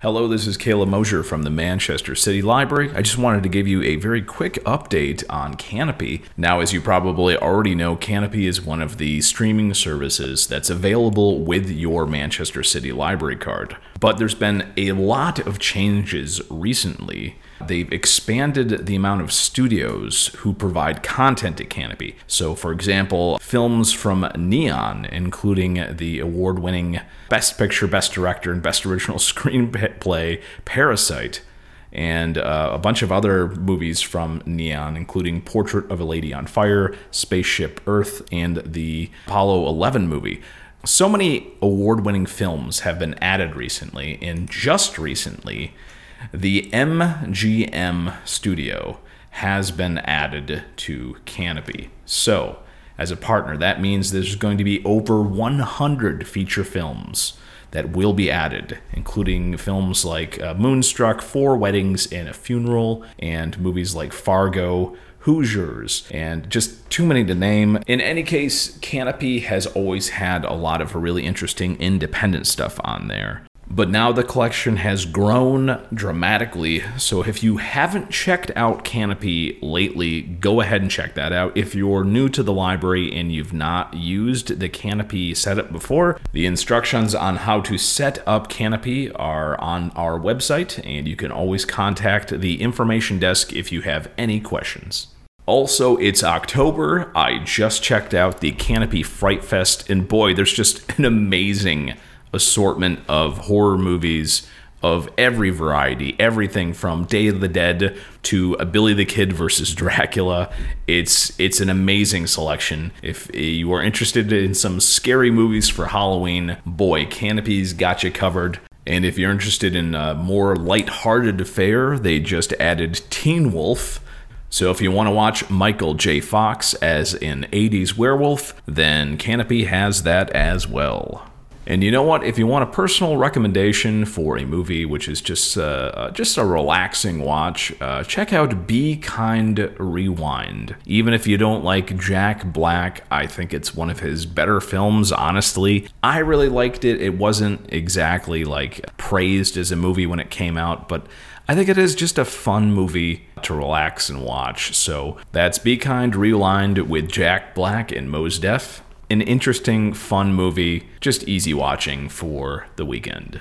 Hello, this is Caleb Mosier from the Manchester City Library. I just wanted to give you a very quick update on Kanopy. Now, as you probably already know, Kanopy is one of the streaming services that's available with your Manchester City Library card. But there's been a lot of changes recently They've expanded the amount of studios who provide content to Kanopy. So, for example, films from Neon, including the award winning Best Picture, Best Director, and Best Original Screenplay Parasite, and uh, a bunch of other movies from Neon, including Portrait of a Lady on Fire, Spaceship Earth, and the Apollo 11 movie. So many award winning films have been added recently, and just recently, the MGM studio has been added to Kanopy. So, as a partner, that means there's going to be over 100 feature films that will be added, including films like uh, Moonstruck, Four Weddings and a Funeral, and movies like Fargo, Hoosiers, and just too many to name. In any case, Kanopy has always had a lot of really interesting independent stuff on there. But now the collection has grown dramatically. So if you haven't checked out Kanopy lately, go ahead and check that out. If you're new to the library and you've not used the Kanopy setup before, the instructions on how to set up Kanopy are on our website, and you can always contact the information desk if you have any questions. Also, it's October. I just checked out the Kanopy Fright Fest, and boy, there's just an amazing assortment of horror movies of every variety, everything from Day of the Dead to a Billy the Kid versus Dracula. It's it's an amazing selection. If you are interested in some scary movies for Halloween, boy, Kanopy's got you covered. And if you're interested in a more light-hearted affair, they just added Teen Wolf. So if you want to watch Michael J. Fox as an 80s werewolf, then Kanopy has that as well. And you know what? If you want a personal recommendation for a movie which is just uh, uh, just a relaxing watch, uh, check out Be Kind Rewind. Even if you don't like Jack Black, I think it's one of his better films. Honestly, I really liked it. It wasn't exactly like praised as a movie when it came out, but I think it is just a fun movie to relax and watch. So that's Be Kind Rewind with Jack Black and Mos Def an interesting, fun movie, just easy watching for the weekend.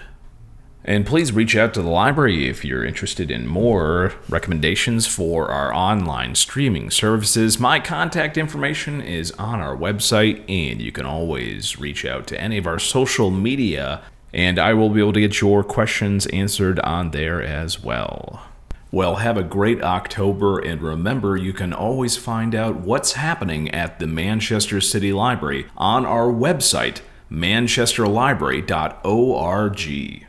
And please reach out to the library if you're interested in more recommendations for our online streaming services. My contact information is on our website, and you can always reach out to any of our social media, and I will be able to get your questions answered on there as well. Well, have a great October, and remember, you can always find out what's happening at the Manchester City Library on our website, manchesterlibrary.org.